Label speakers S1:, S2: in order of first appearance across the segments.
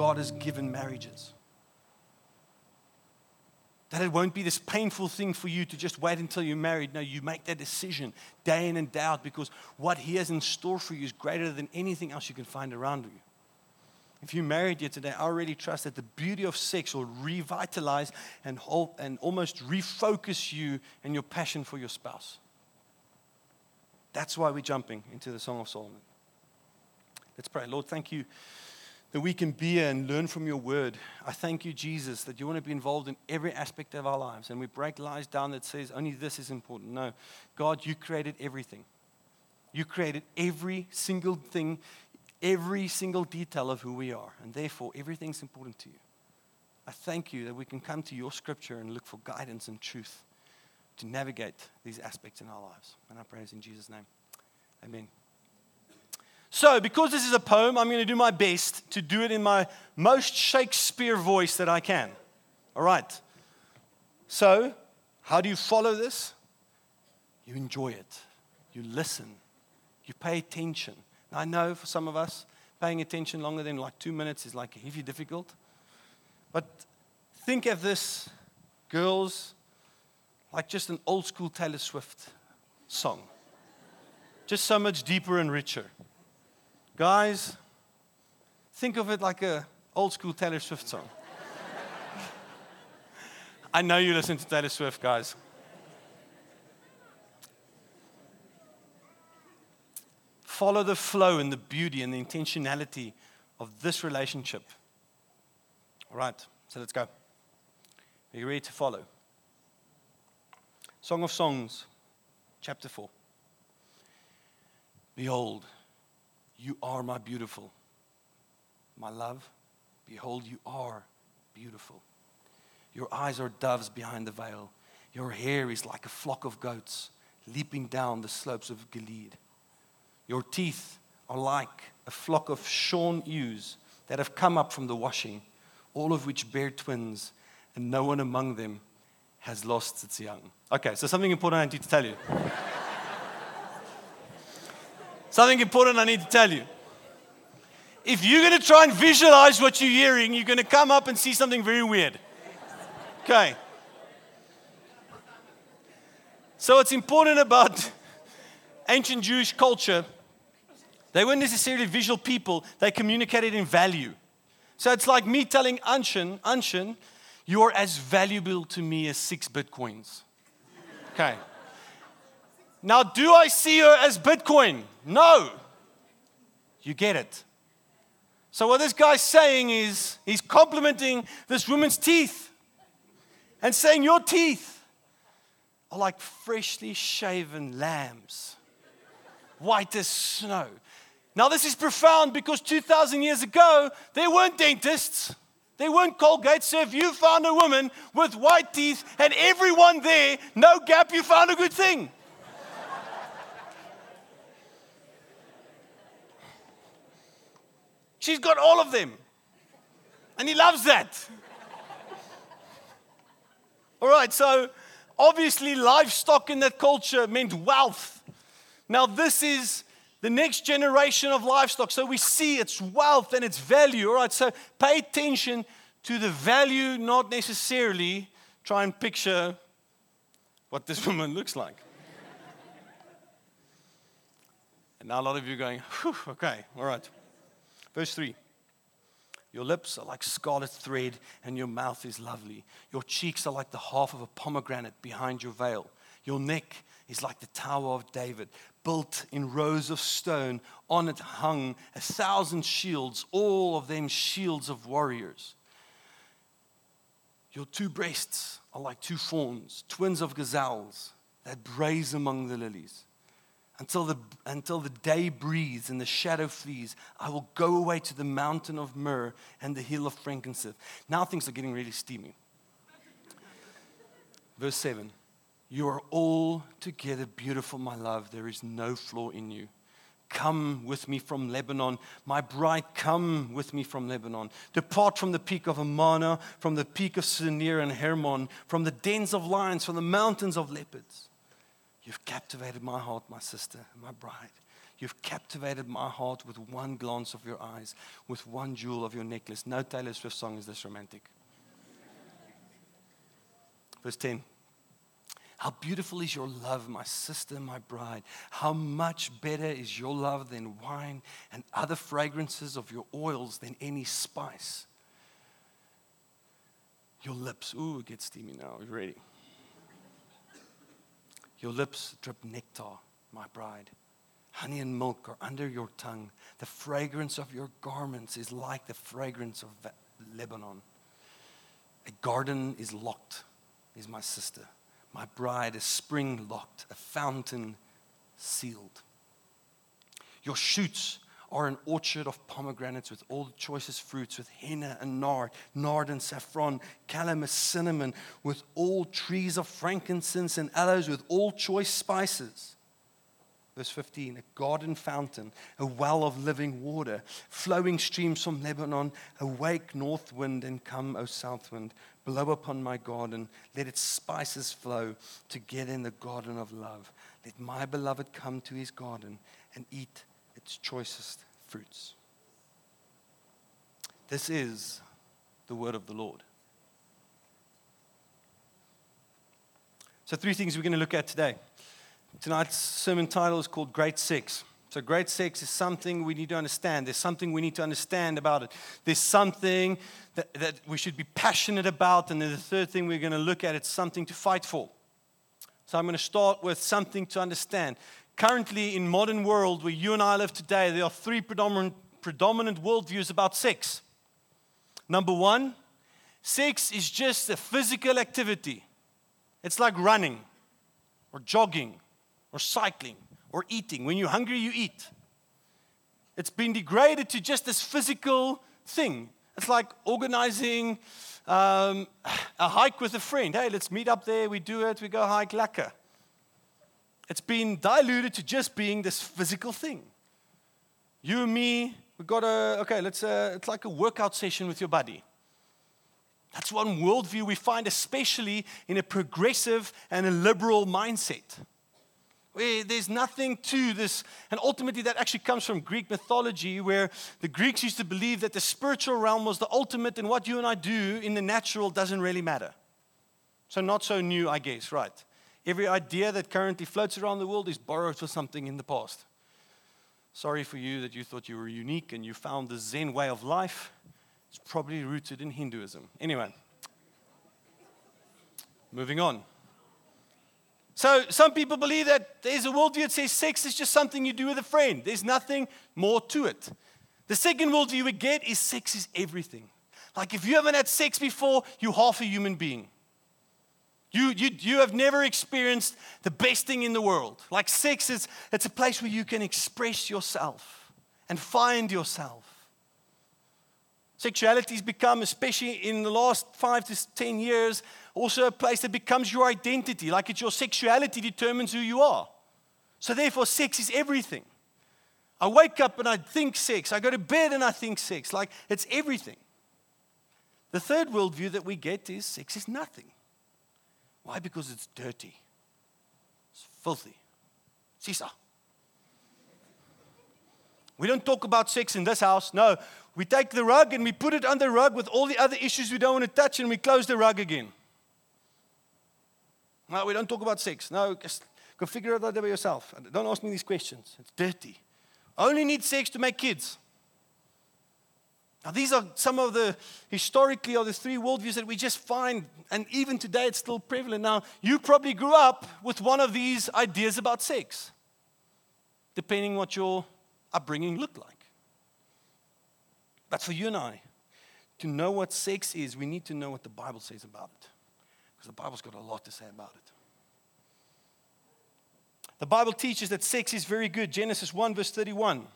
S1: God has given marriages. That it won't be this painful thing for you to just wait until you're married. No, you make that decision day in and day out because what He has in store for you is greater than anything else you can find around you. If you're married here today, I already trust that the beauty of sex will revitalize and, and almost refocus you and your passion for your spouse. That's why we're jumping into the Song of Solomon. Let's pray. Lord, thank you that we can be and learn from your word. I thank you, Jesus, that you want to be involved in every aspect of our lives. And we break lies down that says only this is important. No, God, you created everything. You created every single thing every single detail of who we are, and therefore everything's important to you. I thank you that we can come to your scripture and look for guidance and truth to navigate these aspects in our lives. And I pray in Jesus' name. Amen. So, because this is a poem, I'm going to do my best to do it in my most Shakespeare voice that I can. All right. So, how do you follow this? You enjoy it, you listen, you pay attention. I know for some of us, paying attention longer than like two minutes is like heavy difficult. But think of this, girls, like just an old school Taylor Swift song. Just so much deeper and richer. Guys, think of it like a old school Taylor Swift song. I know you listen to Taylor Swift, guys. follow the flow and the beauty and the intentionality of this relationship. All right, so let's go. Are you ready to follow? Song of Songs, chapter 4. Behold, you are my beautiful. My love, behold, you are beautiful. Your eyes are doves behind the veil. Your hair is like a flock of goats leaping down the slopes of Gilead. Your teeth are like a flock of shorn ewes that have come up from the washing, all of which bear twins, and no one among them has lost its young. Okay, so something important I need to tell you. Something important I need to tell you. If you're going to try and visualize what you're hearing, you're going to come up and see something very weird. Okay. So, what's important about ancient Jewish culture they weren't necessarily visual people, they communicated in value. So it's like me telling Anshin, Anshin, you're as valuable to me as six bitcoins. Okay. Now, do I see her as Bitcoin? No. You get it. So, what this guy's saying is he's complimenting this woman's teeth and saying, Your teeth are like freshly shaven lambs, white as snow. Now, this is profound because 2,000 years ago, there weren't dentists. They weren't Colgate. So if you found a woman with white teeth and everyone there, no gap, you found a good thing. She's got all of them. And he loves that. All right, so obviously, livestock in that culture meant wealth. Now, this is the next generation of livestock. So we see its wealth and its value. All right, so pay attention to the value, not necessarily try and picture what this woman looks like. and now a lot of you are going, okay, all right. Verse 3. Your lips are like scarlet thread, and your mouth is lovely. Your cheeks are like the half of a pomegranate behind your veil. Your neck is like the Tower of David, built in rows of stone. On it hung a thousand shields, all of them shields of warriors. Your two breasts are like two fawns, twins of gazelles that graze among the lilies. Until the, until the day breathes and the shadow flees, I will go away to the mountain of myrrh and the hill of frankincense. Now things are getting really steamy. Verse 7 you are all together beautiful, my love. There is no flaw in you. Come with me from Lebanon. My bride, come with me from Lebanon. Depart from the peak of Amana, from the peak of Senir and Hermon, from the dens of lions, from the mountains of leopards. You've captivated my heart, my sister, my bride. You've captivated my heart with one glance of your eyes, with one jewel of your necklace. No Taylor Swift song is this romantic. Verse 10. How beautiful is your love, my sister, my bride. How much better is your love than wine and other fragrances of your oils than any spice. Your lips, ooh, it gets steamy now. Are you ready? Your lips drip nectar, my bride. Honey and milk are under your tongue. The fragrance of your garments is like the fragrance of Lebanon. A garden is locked, is my sister. My bride is spring locked, a fountain sealed. Your shoots are an orchard of pomegranates with all the choicest fruits, with henna and nard, nard and saffron, calamus, cinnamon, with all trees of frankincense and aloes, with all choice spices. Verse 15, a garden fountain, a well of living water, flowing streams from Lebanon. Awake, north wind, and come, O south wind. Blow upon my garden. Let its spices flow together in the garden of love. Let my beloved come to his garden and eat its choicest fruits. This is the word of the Lord. So, three things we're going to look at today. Tonight's sermon title is called Great Sex. So, great sex is something we need to understand. There's something we need to understand about it. There's something that, that we should be passionate about. And then the third thing we're going to look at, is something to fight for. So, I'm going to start with something to understand. Currently, in modern world where you and I live today, there are three predominant, predominant worldviews about sex. Number one, sex is just a physical activity. It's like running or jogging or cycling or eating. When you're hungry, you eat. It's been degraded to just this physical thing. It's like organizing um, a hike with a friend. Hey, let's meet up there. We do it. We go hike lekker. It's been diluted to just being this physical thing. You and me, we got a, okay, let's, uh, it's like a workout session with your buddy. That's one worldview we find, especially in a progressive and a liberal mindset. Where there's nothing to this, and ultimately that actually comes from Greek mythology, where the Greeks used to believe that the spiritual realm was the ultimate, and what you and I do in the natural doesn't really matter. So, not so new, I guess, right? Every idea that currently floats around the world is borrowed from something in the past. Sorry for you that you thought you were unique and you found the Zen way of life. It's probably rooted in Hinduism. Anyway, moving on. So, some people believe that there's a worldview that says sex is just something you do with a friend, there's nothing more to it. The second worldview we get is sex is everything. Like, if you haven't had sex before, you're half a human being. You, you, you have never experienced the best thing in the world. Like sex is it's a place where you can express yourself and find yourself. Sexuality has become, especially in the last five to 10 years, also a place that becomes your identity. Like it's your sexuality determines who you are. So, therefore, sex is everything. I wake up and I think sex. I go to bed and I think sex. Like it's everything. The third worldview that we get is sex is nothing. Why? Because it's dirty, it's filthy. Sisa. We don't talk about sex in this house. No, we take the rug and we put it under the rug with all the other issues we don't want to touch and we close the rug again. No, we don't talk about sex. No, just go figure it out by yourself. Don't ask me these questions. It's dirty. Only need sex to make kids. Now, these are some of the historically of the three worldviews that we just find, and even today it's still prevalent. Now, you probably grew up with one of these ideas about sex, depending what your upbringing looked like. But for you and I, to know what sex is, we need to know what the Bible says about it. Because the Bible's got a lot to say about it. The Bible teaches that sex is very good. Genesis 1, verse 31.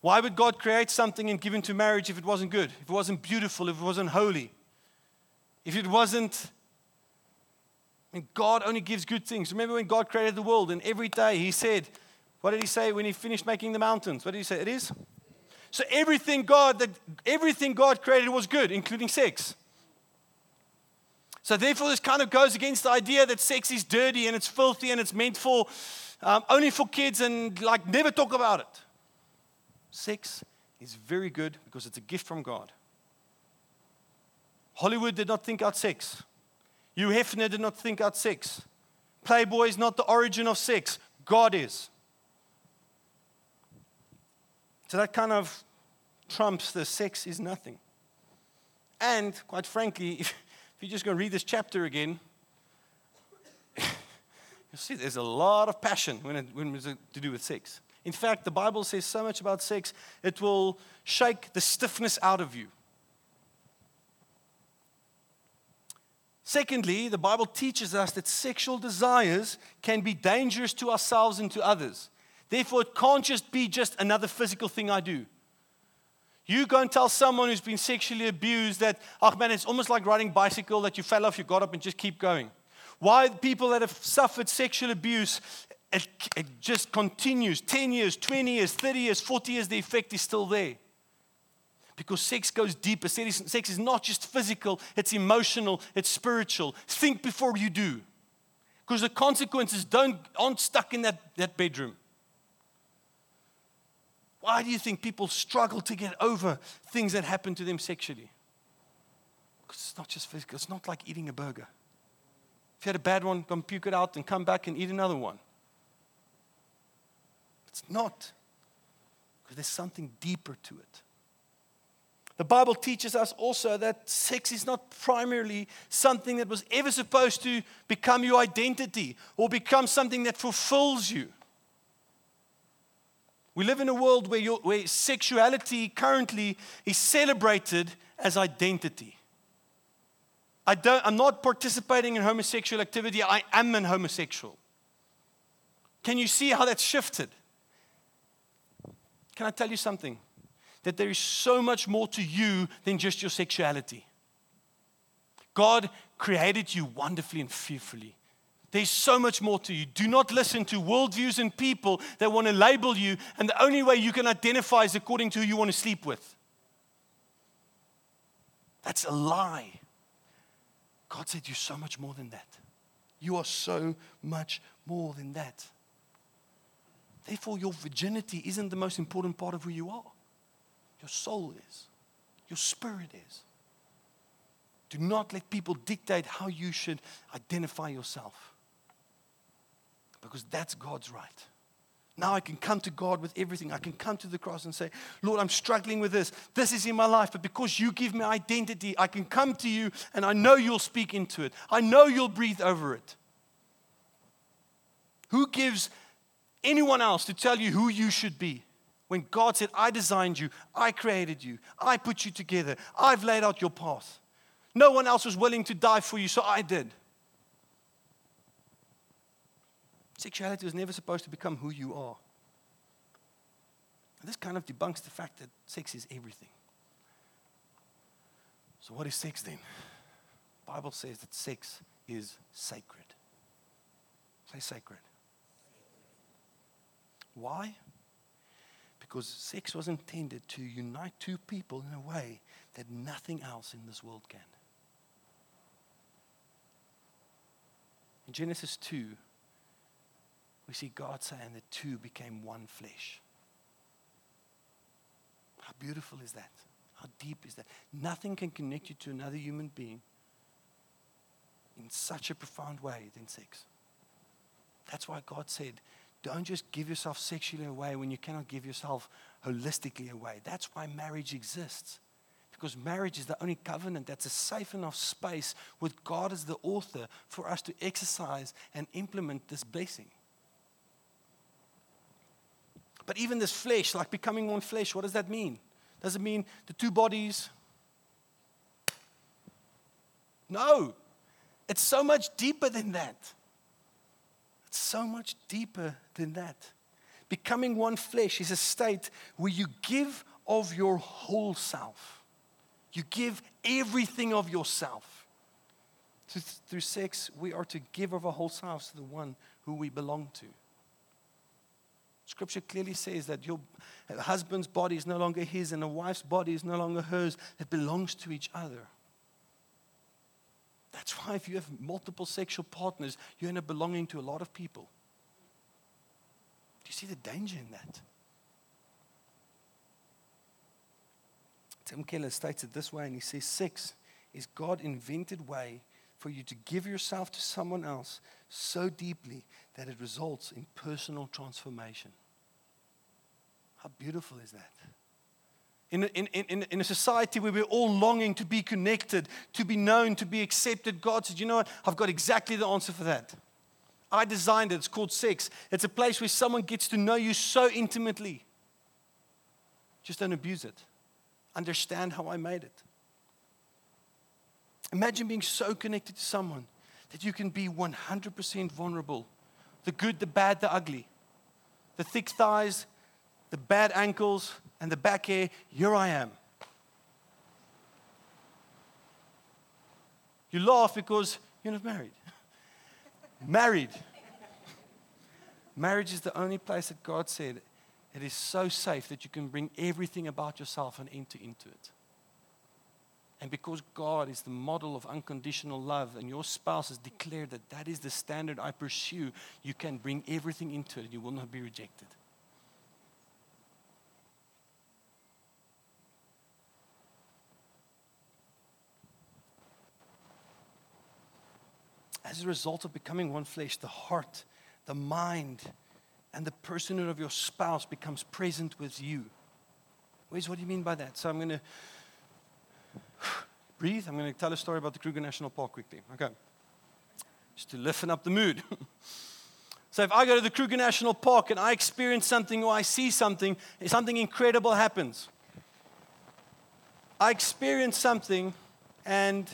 S1: Why would God create something and give into marriage if it wasn't good, if it wasn't beautiful, if it wasn't holy? If it wasn't. I mean, God only gives good things. Remember when God created the world and every day He said, What did He say when He finished making the mountains? What did He say? It is? So everything God that everything God created was good, including sex. So, therefore, this kind of goes against the idea that sex is dirty and it's filthy and it's meant for um, only for kids and like never talk about it. Sex is very good because it's a gift from God. Hollywood did not think out sex. Hugh Hefner did not think out sex. Playboy is not the origin of sex, God is. So that kind of trumps the sex is nothing. And quite frankly, if, you're just going to read this chapter again, you'll see there's a lot of passion when, it, when to do with sex. In fact, the Bible says so much about sex, it will shake the stiffness out of you. Secondly, the Bible teaches us that sexual desires can be dangerous to ourselves and to others. Therefore, it can't just be just another physical thing I do. You go and tell someone who's been sexually abused that, oh man, it's almost like riding a bicycle that you fell off, you got up and just keep going. Why people that have suffered sexual abuse, it, it just continues 10 years, 20 years, 30 years, 40 years, the effect is still there because sex goes deeper. Sex is not just physical, it's emotional, it's spiritual. Think before you do. Because the consequences don't, aren't stuck in that, that bedroom. Why do you think people struggle to get over things that happen to them sexually? Because it's not just physical, it's not like eating a burger. If you had a bad one, go and puke it out and come back and eat another one. It's not. Because there's something deeper to it. The Bible teaches us also that sex is not primarily something that was ever supposed to become your identity or become something that fulfills you. We live in a world where, your, where sexuality currently is celebrated as identity. I don't, I'm not participating in homosexual activity, I am an homosexual. Can you see how that's shifted? Can I tell you something? that there is so much more to you than just your sexuality. God created you wonderfully and fearfully. There's so much more to you. Do not listen to worldviews and people that want to label you, and the only way you can identify is according to who you want to sleep with. That's a lie. God said, You're so much more than that. You are so much more than that. Therefore, your virginity isn't the most important part of who you are. Your soul is, your spirit is. Do not let people dictate how you should identify yourself. Because that's God's right. Now I can come to God with everything. I can come to the cross and say, Lord, I'm struggling with this. This is in my life, but because you give me identity, I can come to you and I know you'll speak into it. I know you'll breathe over it. Who gives anyone else to tell you who you should be? when God said, I designed you, I created you, I put you together, I've laid out your path. No one else was willing to die for you, so I did. Sexuality was never supposed to become who you are. This kind of debunks the fact that sex is everything. So, what is sex then? The Bible says that sex is sacred. Say sacred. Why? Because sex was intended to unite two people in a way that nothing else in this world can. In Genesis 2, we see God saying that two became one flesh. How beautiful is that? How deep is that? Nothing can connect you to another human being in such a profound way than sex. That's why God said, don't just give yourself sexually away when you cannot give yourself holistically away. That's why marriage exists. Because marriage is the only covenant that's a safe enough space with God as the author for us to exercise and implement this blessing. But even this flesh, like becoming one flesh, what does that mean? Does it mean the two bodies? No, it's so much deeper than that. It's so much deeper than that. Becoming one flesh is a state where you give of your whole self. You give everything of yourself. Through sex, we are to give of our whole selves to the one who we belong to. Scripture clearly says that your husband's body is no longer his and a wife's body is no longer hers. It belongs to each other. That's why if you have multiple sexual partners, you end up belonging to a lot of people. Do you see the danger in that? Tim Keller states it this way, and he says, Sex is God invented way for you to give yourself to someone else so deeply that it results in personal transformation. How beautiful is that? In a, in, in, in a society where we're all longing to be connected, to be known, to be accepted, God said, You know what? I've got exactly the answer for that. I designed it. It's called sex. It's a place where someone gets to know you so intimately. Just don't abuse it. Understand how I made it. Imagine being so connected to someone that you can be 100% vulnerable the good, the bad, the ugly, the thick thighs, the bad ankles, and the back hair. Here I am. You laugh because you're not married. married. Marriage is the only place that God said it is so safe that you can bring everything about yourself and enter into it. And because God is the model of unconditional love and your spouse has declared that that is the standard I pursue, you can bring everything into it and you will not be rejected. As a result of becoming one flesh, the heart, the mind, and the personhood of your spouse becomes present with you. Where's what do you mean by that? So I'm going to breathe. I'm going to tell a story about the Kruger National Park quickly. Okay. Just to lift up the mood. so if I go to the Kruger National Park and I experience something or I see something, something incredible happens. I experience something and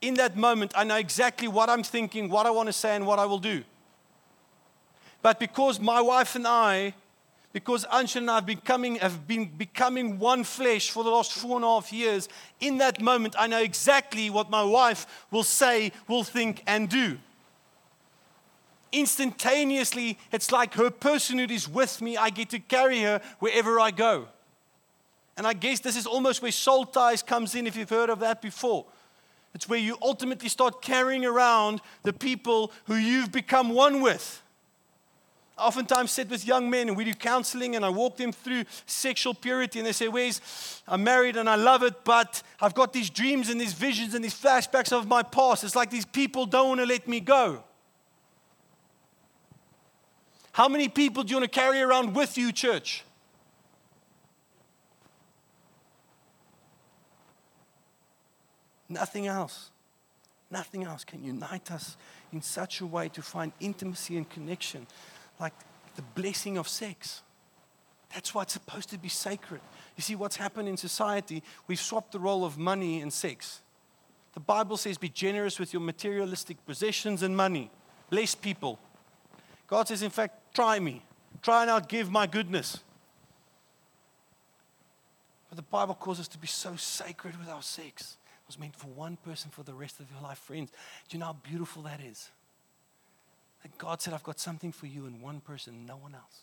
S1: in that moment I know exactly what I'm thinking, what I want to say and what I will do. But because my wife and I, because Ansha and I have, becoming, have been becoming one flesh for the last four and a half years, in that moment, I know exactly what my wife will say, will think, and do. Instantaneously, it's like her personhood is with me. I get to carry her wherever I go. And I guess this is almost where soul ties comes in, if you've heard of that before. It's where you ultimately start carrying around the people who you've become one with oftentimes sit with young men and we do counseling and I walk them through sexual purity and they say, Where's I'm married and I love it, but I've got these dreams and these visions and these flashbacks of my past. It's like these people don't want to let me go. How many people do you want to carry around with you, church? Nothing else. Nothing else can unite us in such a way to find intimacy and connection like the blessing of sex. That's why it's supposed to be sacred. You see, what's happened in society, we've swapped the role of money and sex. The Bible says, be generous with your materialistic possessions and money. Bless people. God says, in fact, try me. Try and outgive my goodness. But the Bible calls us to be so sacred with our sex. Was meant for one person for the rest of your life, friends. Do you know how beautiful that is? That God said, I've got something for you in one person, no one else.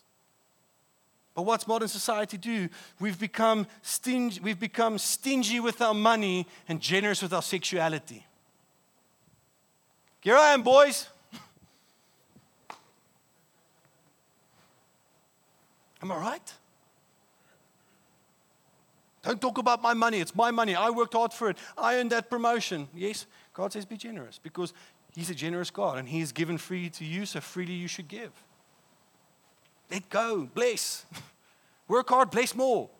S1: But what's modern society do? We've become stingy, we've become stingy with our money and generous with our sexuality. Here I am, boys. Am I right? Don't talk about my money. It's my money. I worked hard for it. I earned that promotion. Yes, God says be generous because He's a generous God and He has given freely to you, so freely you should give. Let go, bless. Work hard, bless more.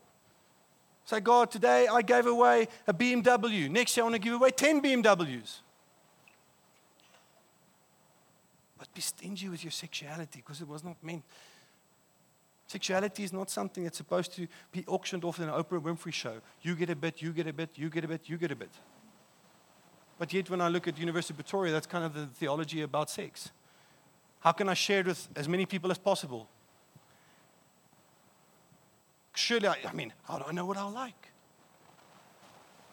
S1: Say, God, today I gave away a BMW. Next year I want to give away 10 BMWs. But be stingy with your sexuality because it was not meant. Sexuality is not something that's supposed to be auctioned off in an Oprah Winfrey show. You get a bit, you get a bit, you get a bit, you get a bit. But yet, when I look at University of Pretoria, that's kind of the theology about sex. How can I share it with as many people as possible? Surely, I, I mean, how do I know what I'll like?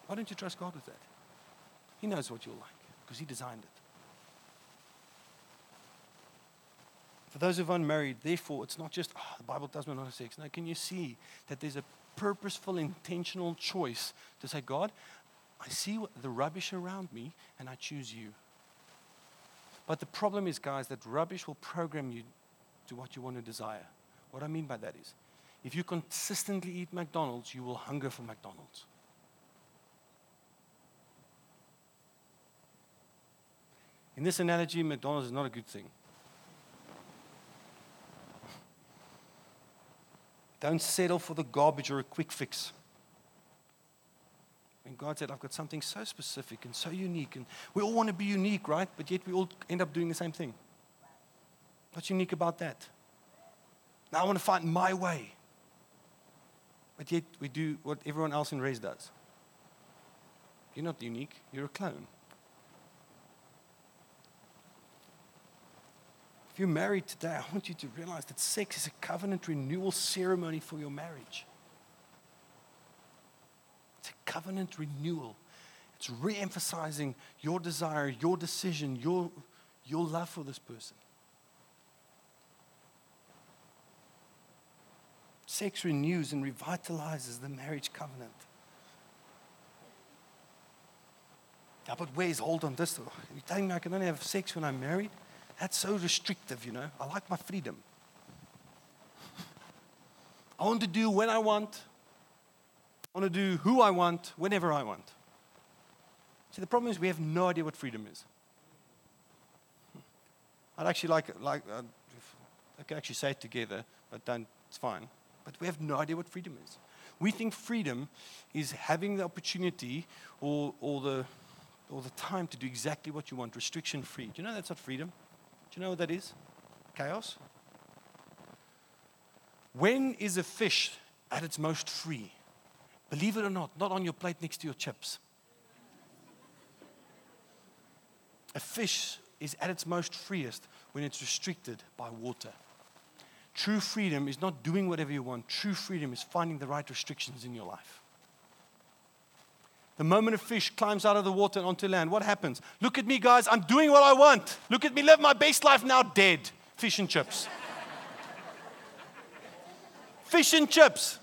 S1: Why don't you trust God with that? He knows what you'll like because He designed it. For those who are unmarried, therefore, it's not just, oh, the Bible does not have sex. No, can you see that there's a purposeful, intentional choice to say, God, I see the rubbish around me and I choose you. But the problem is, guys, that rubbish will program you to what you want to desire. What I mean by that is, if you consistently eat McDonald's, you will hunger for McDonald's. In this analogy, McDonald's is not a good thing. Don't settle for the garbage or a quick fix. And God said, I've got something so specific and so unique. And we all want to be unique, right? But yet we all end up doing the same thing. What's unique about that? Now I want to find my way. But yet we do what everyone else in race does. You're not unique, you're a clone. If you're married today, I want you to realize that sex is a covenant renewal ceremony for your marriage. It's a covenant renewal. It's re emphasizing your desire, your decision, your, your love for this person. Sex renews and revitalizes the marriage covenant. Yeah, but where's hold on this? You're you telling me I can only have sex when I'm married? That's so restrictive, you know. I like my freedom. I want to do when I want. I want to do who I want, whenever I want. See, the problem is we have no idea what freedom is. I'd actually like, like uh, I could actually say it together, but don't, it's fine. But we have no idea what freedom is. We think freedom is having the opportunity or, or, the, or the time to do exactly what you want, restriction free. Do you know that's not freedom? Do you know what that is? Chaos? When is a fish at its most free? Believe it or not, not on your plate next to your chips. A fish is at its most freest when it's restricted by water. True freedom is not doing whatever you want. True freedom is finding the right restrictions in your life. The moment a fish climbs out of the water and onto land, what happens? Look at me, guys. I'm doing what I want. Look at me live my best life now, dead. Fish and chips. Fish and chips.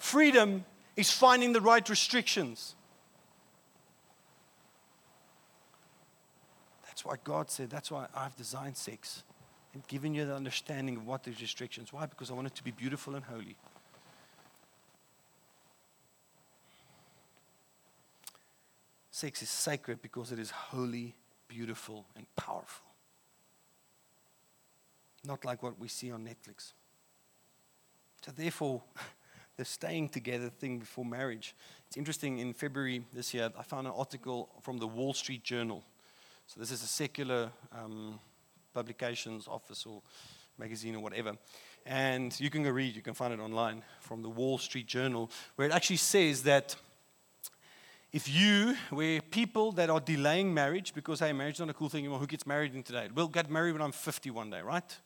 S1: Freedom is finding the right restrictions. That's why God said, that's why I've designed sex and giving you the understanding of what those restrictions. Why? Because I want it to be beautiful and holy. Sex is sacred because it is holy, beautiful, and powerful. Not like what we see on Netflix. So, therefore, the staying together thing before marriage. It's interesting, in February this year, I found an article from the Wall Street Journal. So, this is a secular um, publications office or magazine or whatever. And you can go read, you can find it online from the Wall Street Journal, where it actually says that if you, where people that are delaying marriage, because hey, marriage is not a cool thing anymore, who gets married in today? We'll get married when I'm 50 one day, right?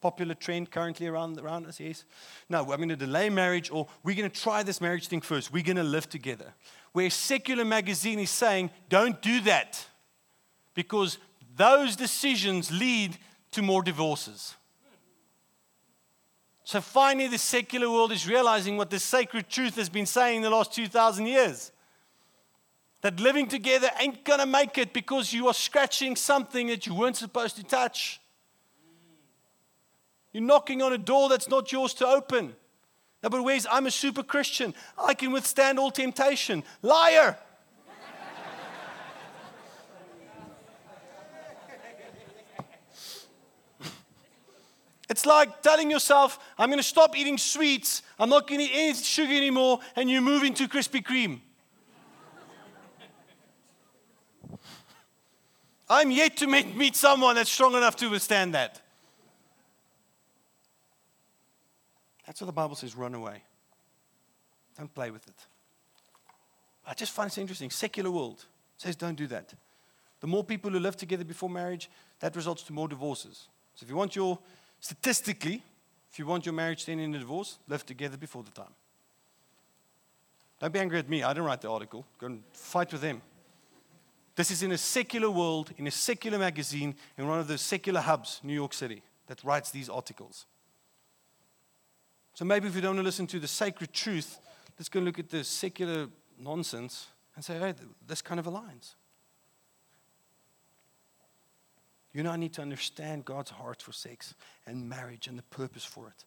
S1: Popular trend currently around, around us, yes? No, I'm going to delay marriage, or we're going to try this marriage thing first. We're going to live together. Where secular magazine is saying, don't do that, because those decisions lead to more divorces. So finally, the secular world is realizing what the sacred truth has been saying the last 2,000 years. That living together ain't gonna make it because you are scratching something that you weren't supposed to touch. You're knocking on a door that's not yours to open. No, but where's I'm a super Christian. I can withstand all temptation. Liar! It's like telling yourself, I'm going to stop eating sweets, I'm not going to eat any sugar anymore, and you move into Krispy Kreme. I'm yet to meet, meet someone that's strong enough to withstand that. That's what the Bible says run away. Don't play with it. I just find it interesting. Secular world says don't do that. The more people who live together before marriage, that results to more divorces. So if you want your Statistically, if you want your marriage to end in a divorce, live together before the time. Don't be angry at me. I didn't write the article. Go and fight with them. This is in a secular world, in a secular magazine, in one of the secular hubs, New York City, that writes these articles. So maybe if we don't want to listen to the sacred truth, let's go and look at the secular nonsense and say, hey, this kind of aligns. You I need to understand God's heart for sex and marriage and the purpose for it.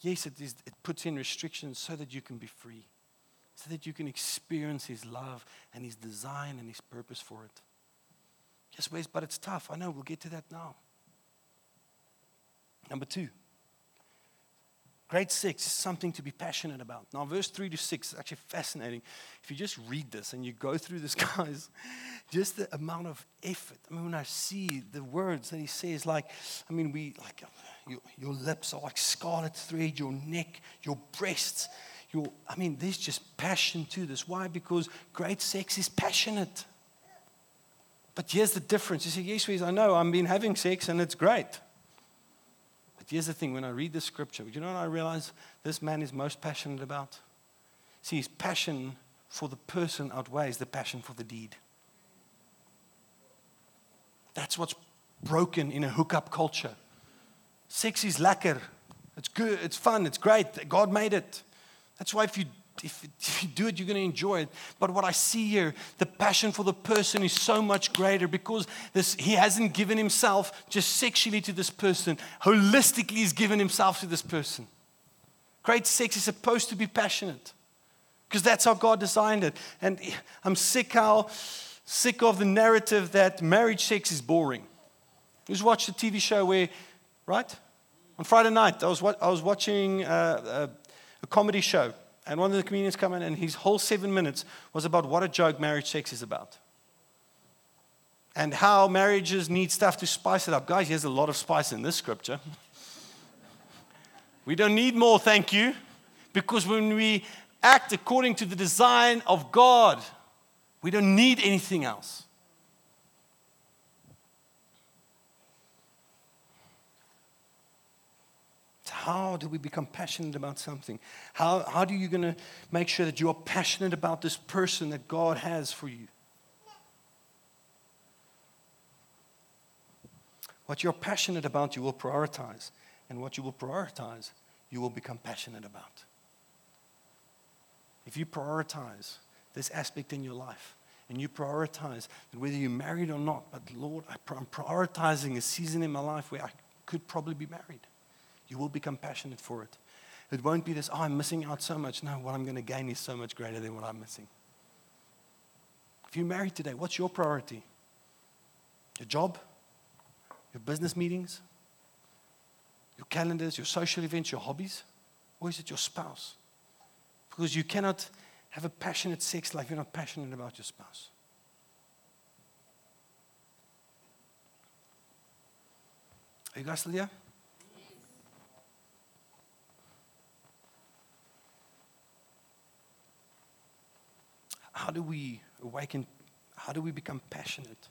S1: Yes, it, is, it puts in restrictions so that you can be free, so that you can experience His love and His design and His purpose for it. Yes, ways, but it's tough. I know, we'll get to that now. Number two, Great sex is something to be passionate about. Now, verse three to six is actually fascinating. If you just read this and you go through this, guys, just the amount of effort. I mean, when I see the words that he says, like, I mean, we, like, your, your lips are like scarlet thread, your neck, your breasts, your, I mean, there's just passion to this. Why? Because great sex is passionate. But here's the difference. You say, yes, I know, I've been having sex and it's great here's the thing when I read the scripture, you know what I realize this man is most passionate about? See, his passion for the person outweighs the passion for the deed. That's what's broken in a hookup culture. Sex is lekker. It's good, it's fun, it's great. God made it. That's why if you if, if you do it, you're going to enjoy it. But what I see here, the passion for the person is so much greater because this, he hasn't given himself just sexually to this person, holistically, he's given himself to this person. Great sex is supposed to be passionate because that's how God designed it. And I'm sick how sick of the narrative that marriage sex is boring. Who's watched a TV show where, right? On Friday night, I was, I was watching a, a, a comedy show and one of the comedians come in, and his whole seven minutes was about what a joke marriage sex is about. And how marriages need stuff to spice it up. Guys, there's a lot of spice in this scripture. we don't need more, thank you. Because when we act according to the design of God, we don't need anything else. How do we become passionate about something? How, how are you going to make sure that you are passionate about this person that God has for you? What you're passionate about, you will prioritize. And what you will prioritize, you will become passionate about. If you prioritize this aspect in your life, and you prioritize that whether you're married or not, but Lord, I'm prioritizing a season in my life where I could probably be married. You will become passionate for it. It won't be this, oh, I'm missing out so much. No, what I'm going to gain is so much greater than what I'm missing. If you're married today, what's your priority? Your job? Your business meetings? Your calendars? Your social events? Your hobbies? Or is it your spouse? Because you cannot have a passionate sex life if you're not passionate about your spouse. Are you guys still here? How do we awaken? How do we become passionate?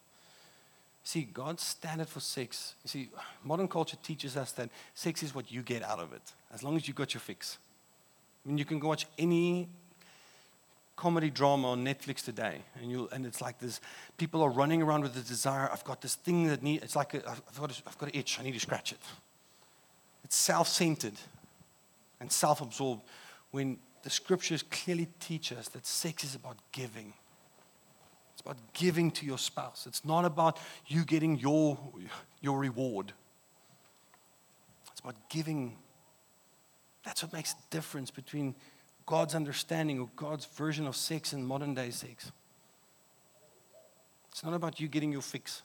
S1: See, God's standard for sex, you see, modern culture teaches us that sex is what you get out of it, as long as you got your fix. I mean, you can go watch any comedy drama on Netflix today, and you and it's like this: people are running around with the desire. I've got this thing that need. It's like I've got a, I've got an itch. I need to scratch it. It's self-centered and self-absorbed. When the scriptures clearly teach us that sex is about giving. It's about giving to your spouse. It's not about you getting your, your reward. It's about giving. That's what makes the difference between God's understanding or God's version of sex and modern day sex. It's not about you getting your fix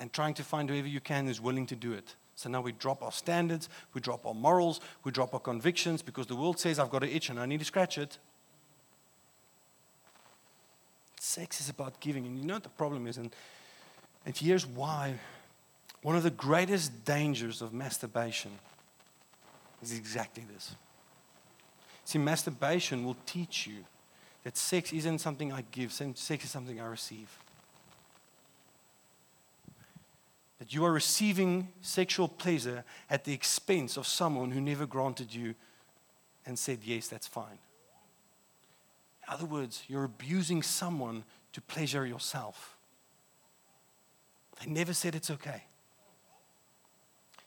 S1: and trying to find whoever you can who's willing to do it. So now we drop our standards, we drop our morals, we drop our convictions because the world says I've got an itch and I need to scratch it. Sex is about giving. And you know what the problem is? And, and here's why. One of the greatest dangers of masturbation is exactly this. See, masturbation will teach you that sex isn't something I give, sex is something I receive. That you are receiving sexual pleasure at the expense of someone who never granted you and said, Yes, that's fine. In other words, you're abusing someone to pleasure yourself. They never said it's okay.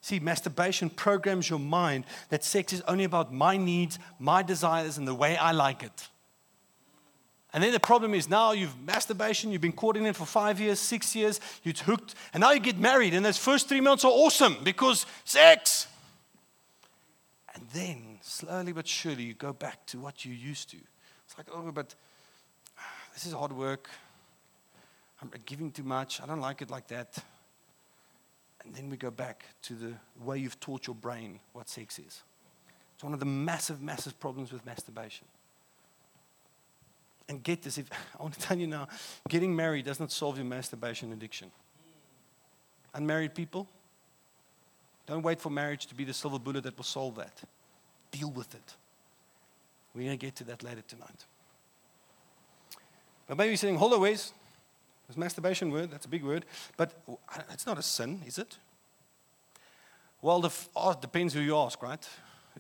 S1: See, masturbation programs your mind that sex is only about my needs, my desires, and the way I like it. And then the problem is now you've masturbation, you've been caught in it for five years, six years, you're hooked, and now you get married, and those first three months are awesome because sex. And then, slowly but surely, you go back to what you used to. It's like, oh, but ah, this is hard work. I'm giving too much. I don't like it like that. And then we go back to the way you've taught your brain what sex is. It's one of the massive, massive problems with masturbation. And get this, if, I want to tell you now, getting married does not solve your masturbation addiction. Unmarried people, don't wait for marriage to be the silver bullet that will solve that. Deal with it. We're going to get to that later tonight. But maybe you're saying, hold on, Wes. Is masturbation word? That's a big word. But uh, it's not a sin, is it? Well, the, oh, uh, it depends who you ask, right?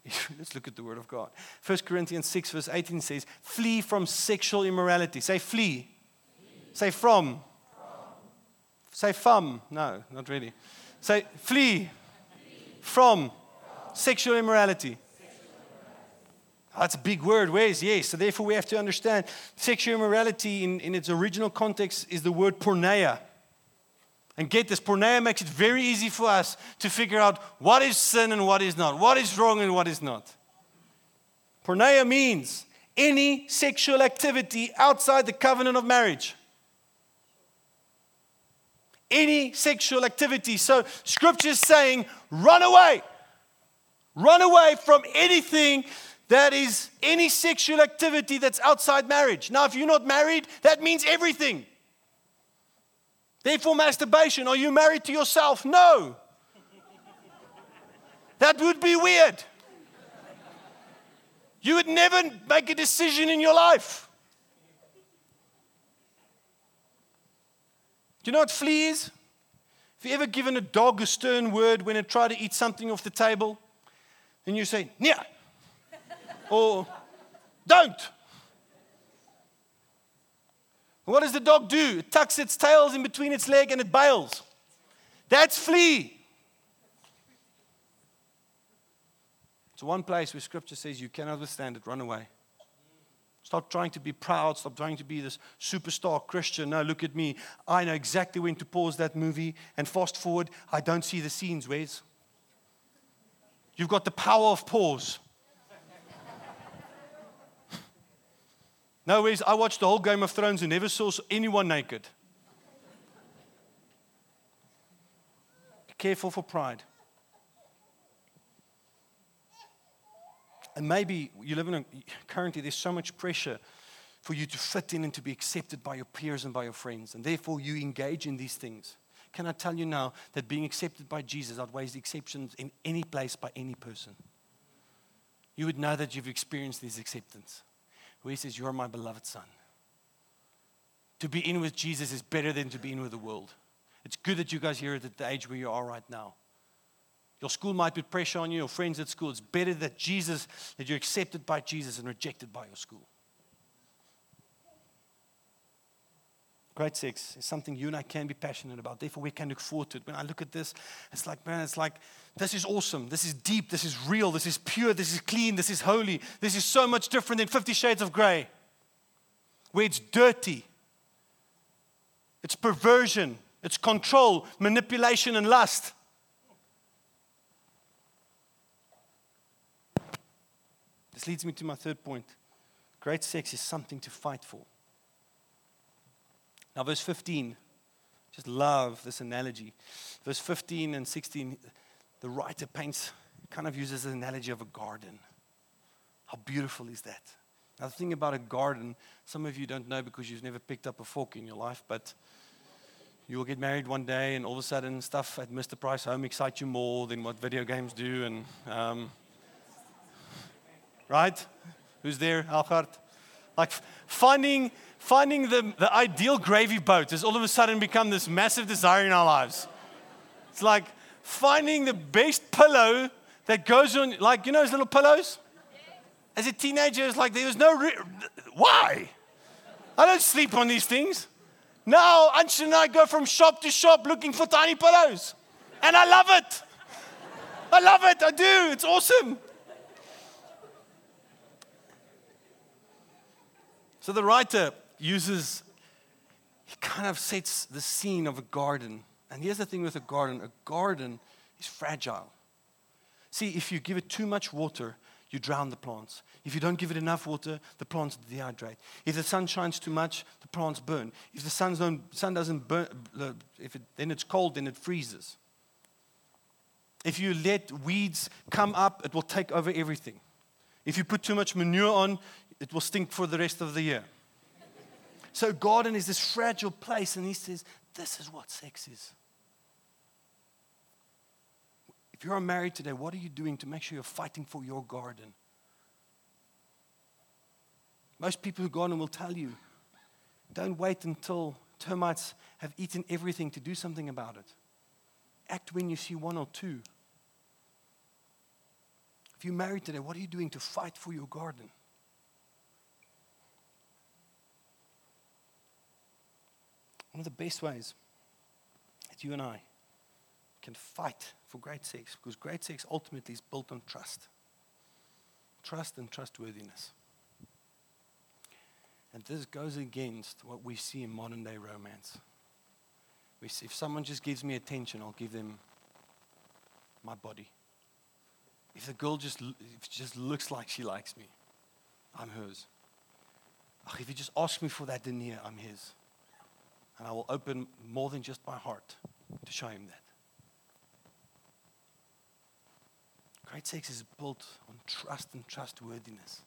S1: Let's look at the word of God. 1 Corinthians 6, verse 18 says, Flee from sexual immorality. Say flee. flee. Say from. from. Say from. No, not really. Say flee, flee. from, from. sexual immorality. That's a big word. Where's yes? So therefore, we have to understand sexual immorality in, in its original context is the word porneia. And get this, porneia makes it very easy for us to figure out what is sin and what is not, what is wrong and what is not. Porneia means any sexual activity outside the covenant of marriage. Any sexual activity. So, scripture is saying, run away. Run away from anything that is any sexual activity that's outside marriage. Now, if you're not married, that means everything. Therefore, masturbation. Are you married to yourself? No. That would be weird. You would never make a decision in your life. Do you know what flee is? Have you ever given a dog a stern word when it tried to eat something off the table? And you say, yeah, or don't. What does the dog do? It tucks its tails in between its leg and it bails. That's flee. It's one place where scripture says you cannot withstand it, run away. Stop trying to be proud. Stop trying to be this superstar Christian. No, look at me. I know exactly when to pause that movie and fast forward. I don't see the scenes, Wes. You've got the power of pause. No, Wes. I watched the whole Game of Thrones and never saw anyone naked. Be careful for pride. And maybe you live in a, currently there's so much pressure for you to fit in and to be accepted by your peers and by your friends, and therefore you engage in these things. Can I tell you now that being accepted by Jesus outweighs the exceptions in any place by any person? You would know that you've experienced this acceptance where he says, You're my beloved son. To be in with Jesus is better than to be in with the world. It's good that you guys here at the age where you are right now. Your school might put pressure on you, your friends at school. It's better that Jesus, that you're accepted by Jesus and rejected by your school. Great sex is something you and I can be passionate about. Therefore, we can look forward to it. When I look at this, it's like, man, it's like, this is awesome. This is deep. This is real. This is pure. This is clean. This is holy. This is so much different than 50 Shades of Grey, where it's dirty, it's perversion, it's control, manipulation, and lust. This leads me to my third point. Great sex is something to fight for. Now, verse 15, just love this analogy. Verse 15 and 16, the writer paints, kind of uses the analogy of a garden. How beautiful is that? Now, the thing about a garden, some of you don't know because you've never picked up a fork in your life, but you will get married one day and all of a sudden stuff at Mr. Price Home excites you more than what video games do. And, um, right? Who's there? Alfred? Like finding finding the, the ideal gravy boat has all of a sudden become this massive desire in our lives. It's like finding the best pillow that goes on, like, you know those little pillows? As a teenager, it's like there was no, re- why? I don't sleep on these things. Now, Anshin and I go from shop to shop looking for tiny pillows. And I love it. I love it. I do. It's awesome. So the writer uses, he kind of sets the scene of a garden. And here's the thing with a garden a garden is fragile. See, if you give it too much water, you drown the plants. If you don't give it enough water, the plants dehydrate. If the sun shines too much, the plants burn. If the sun, don't, sun doesn't burn, if it, then it's cold, then it freezes. If you let weeds come up, it will take over everything. If you put too much manure on, it will stink for the rest of the year. So, garden is this fragile place, and he says, This is what sex is. If you're married today, what are you doing to make sure you're fighting for your garden? Most people who garden will tell you don't wait until termites have eaten everything to do something about it. Act when you see one or two. If you're married today, what are you doing to fight for your garden? One of the best ways that you and I can fight for great sex, because great sex ultimately is built on trust. Trust and trustworthiness. And this goes against what we see in modern day romance. We see, if someone just gives me attention, I'll give them my body. If the girl just, if just looks like she likes me, I'm hers. If he just asks me for that denier, I'm his. And I will open more than just my heart to show him that. Great sex is built on trust and trustworthiness.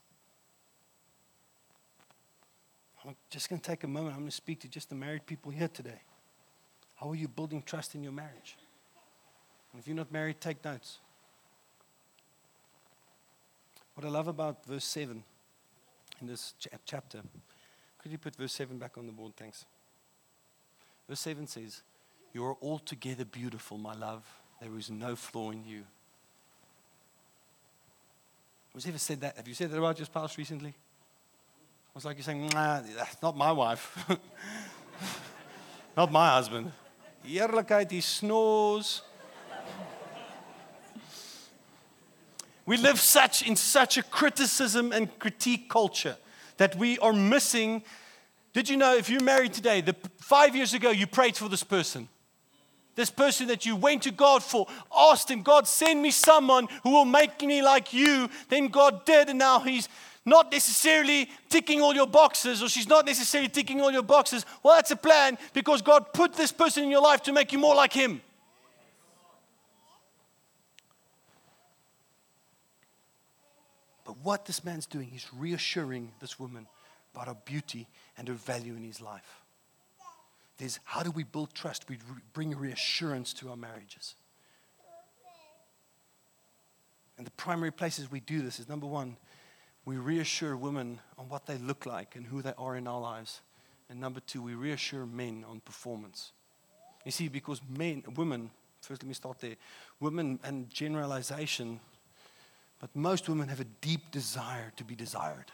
S1: I'm just going to take a moment. I'm going to speak to just the married people here today. How are you building trust in your marriage? And if you're not married, take notes. What I love about verse 7 in this ch- chapter, could you put verse 7 back on the board? Thanks. Verse 7 says, You are altogether beautiful, my love. There is no flaw in you. Who's ever said that? Have you said that about your spouse recently? It's like you're saying, nah, that's not my wife. not my husband. He snores. we live such in such a criticism and critique culture that we are missing did you know if you're married today, the, five years ago you prayed for this person? This person that you went to God for, asked Him, God, send me someone who will make me like you. Then God did, and now He's not necessarily ticking all your boxes, or she's not necessarily ticking all your boxes. Well, that's a plan because God put this person in your life to make you more like Him. But what this man's doing, he's reassuring this woman about her beauty and her value in his life. There's how do we build trust? We bring reassurance to our marriages. And the primary places we do this is number one, we reassure women on what they look like and who they are in our lives. And number two, we reassure men on performance. You see, because men, women, first let me start there. Women and generalization, but most women have a deep desire to be desired.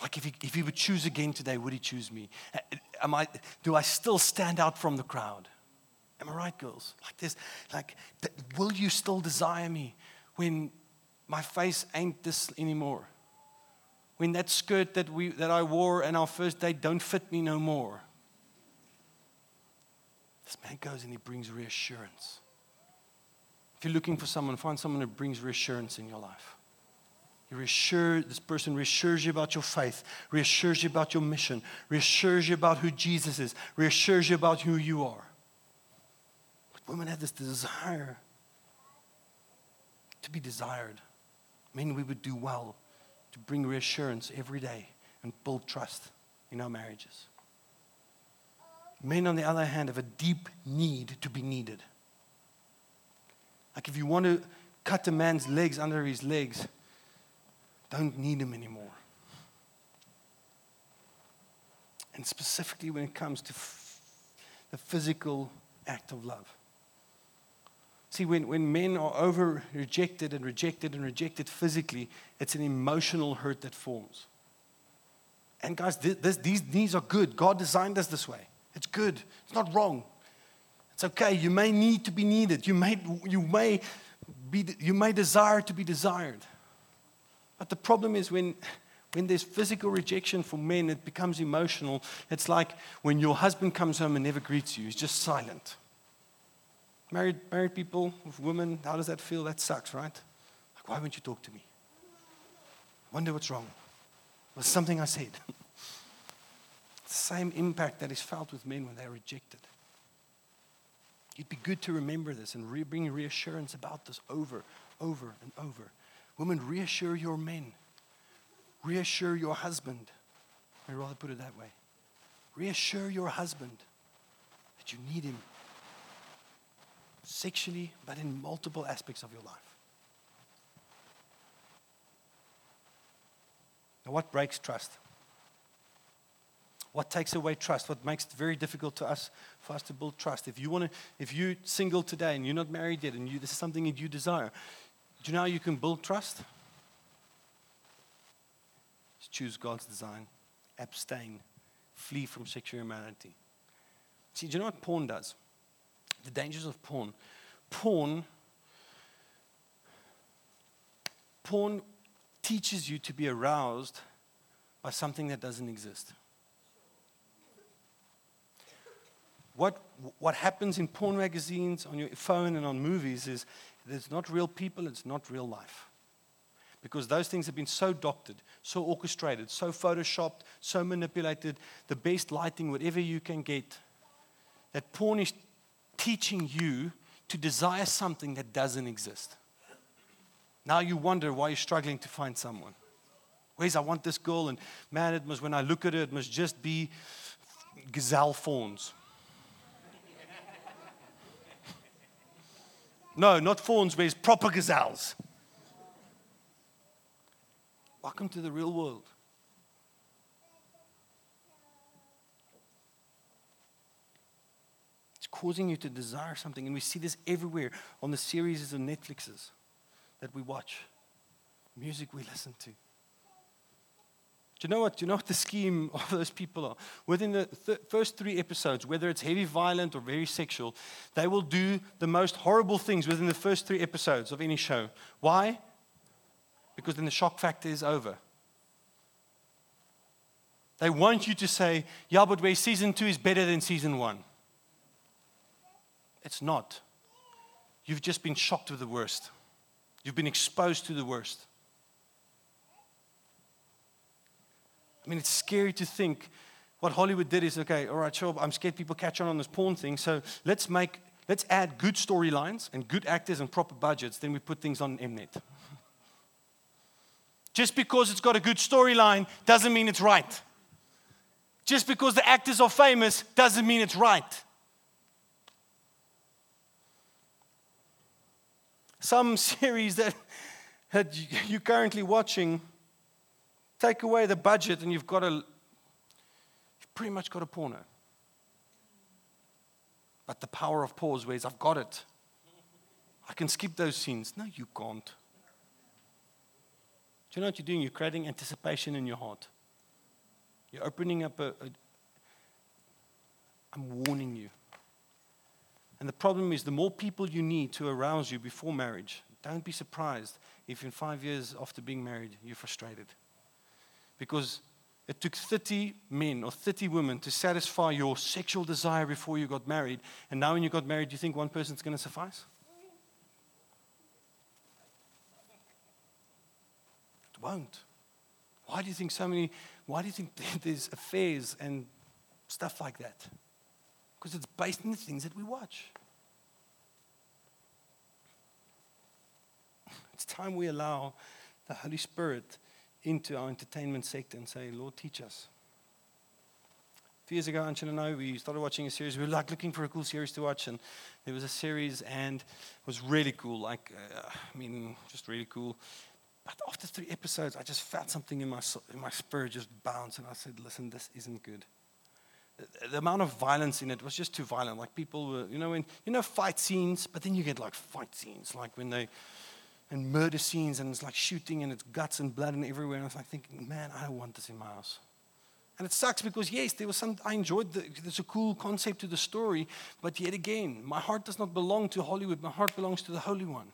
S1: Like if he, if he would choose again today, would he choose me? Uh, am I, do I still stand out from the crowd? Am I right, girls? Like this, like, will you still desire me when my face ain't this anymore? When that skirt that, we, that I wore on our first date don't fit me no more? This man goes and he brings reassurance. If you're looking for someone, find someone who brings reassurance in your life. You reassure, this person reassures you about your faith, reassures you about your mission, reassures you about who Jesus is, reassures you about who you are. But women have this desire to be desired. Men, we would do well to bring reassurance every day and build trust in our marriages. Men, on the other hand, have a deep need to be needed. Like if you want to cut a man's legs under his legs, don't need him anymore. And specifically when it comes to f- the physical act of love. See, when, when men are over rejected and rejected and rejected physically, it's an emotional hurt that forms. And guys, this, this, these needs are good. God designed us this way. It's good, it's not wrong. It's okay. You may need to be needed. You may, you may, be, you may desire to be desired. But the problem is when, when there's physical rejection for men, it becomes emotional. It's like when your husband comes home and never greets you, he's just silent. Married, married people, with women, how does that feel? That sucks, right? Like, why won't you talk to me? Wonder what's wrong. Was something I said? the same impact that is felt with men when they're rejected. It'd be good to remember this and re- bring reassurance about this over, over, and over. Women, reassure your men. Reassure your husband. I'd rather put it that way. Reassure your husband that you need him sexually, but in multiple aspects of your life. Now, what breaks trust? What takes away trust? What makes it very difficult to us for us to build trust? If you want to, if you're single today and you're not married yet, and you, this is something that you desire, do you know how you can build trust? Just choose God's design, abstain, flee from sexual immorality. See, do you know what porn does? The dangers of porn. Porn, porn teaches you to be aroused by something that doesn't exist. What, what happens in porn magazines, on your phone, and on movies is it's not real people, it's not real life. Because those things have been so doctored, so orchestrated, so photoshopped, so manipulated, the best lighting, whatever you can get, that porn is teaching you to desire something that doesn't exist. Now you wonder why you're struggling to find someone. Where's I want this girl, and man, it must, when I look at her, it must just be gazelle fawns. No, not fawns, where's proper gazelles. Welcome to the real world. It's causing you to desire something, and we see this everywhere on the series and Netflixes that we watch, music we listen to. Do you know what? Do you know what the scheme of those people are? Within the th- first three episodes, whether it's heavy violent or very sexual, they will do the most horrible things within the first three episodes of any show. Why? Because then the shock factor is over. They want you to say, yeah, but where season two is better than season one. It's not. You've just been shocked with the worst. You've been exposed to the worst. I mean, it's scary to think what Hollywood did is okay, all right, sure, I'm scared people catch on on this porn thing, so let's make, let's add good storylines and good actors and proper budgets, then we put things on Mnet. Just because it's got a good storyline doesn't mean it's right. Just because the actors are famous doesn't mean it's right. Some series that, that you're currently watching Take away the budget, and you've got a, you've pretty much got a porno. But the power of pause, where I've got it. I can skip those scenes. No, you can't. Do you know what you're doing? You're creating anticipation in your heart. You're opening up a, a I'm warning you. And the problem is, the more people you need to arouse you before marriage, don't be surprised if in five years after being married, you're frustrated because it took 30 men or 30 women to satisfy your sexual desire before you got married. And now, when you got married, do you think one person's going to suffice? It won't. Why do you think so many, why do you think there's affairs and stuff like that? Because it's based on the things that we watch. It's time we allow the Holy Spirit into our entertainment sector and say, Lord, teach us. A few years ago, Anshul and I, we started watching a series. We were like looking for a cool series to watch, and there was a series, and it was really cool. Like, uh, I mean, just really cool. But after three episodes, I just felt something in my in my spirit just bounce, and I said, "Listen, this isn't good." The, amount of violence in it was just too violent. Like people were, you know, when you know fight scenes, but then you get like fight scenes, like when they and murder scenes and it's like shooting and it's guts and blood and everywhere. And I was like thinking, man, I don't want this in my house. And it sucks because, yes, there was some, I enjoyed the, there's a cool concept to the story, but yet again, my heart does not belong to Hollywood. My heart belongs to the Holy One.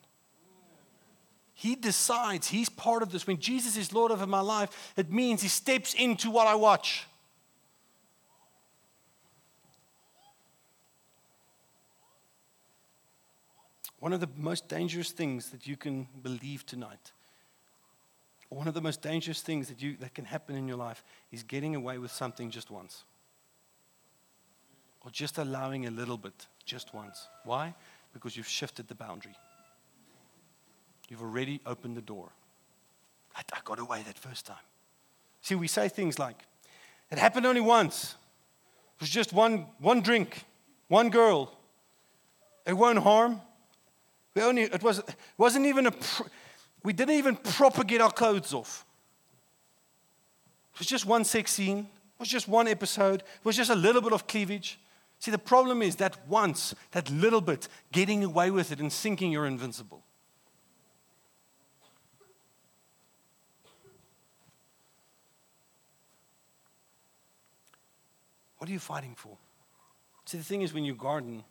S1: He decides, He's part of this. When Jesus is Lord over my life, it means He steps into what I watch. One of the most dangerous things that you can believe tonight one of the most dangerous things that, you, that can happen in your life is getting away with something just once. Or just allowing a little bit just once. Why? Because you've shifted the boundary. You've already opened the door. I, I got away that first time. See, we say things like, it happened only once. It was just one, one drink, one girl. It won't harm. We only, it, was, wasn't even a. We didn't even proper get our clothes off. It was just one sex scene, it was just one episode, it was just a little bit of cleavage. See, the problem is that once, that little bit, getting away with it and thinking you're invincible. What are you fighting for? See, the thing is, when you garden,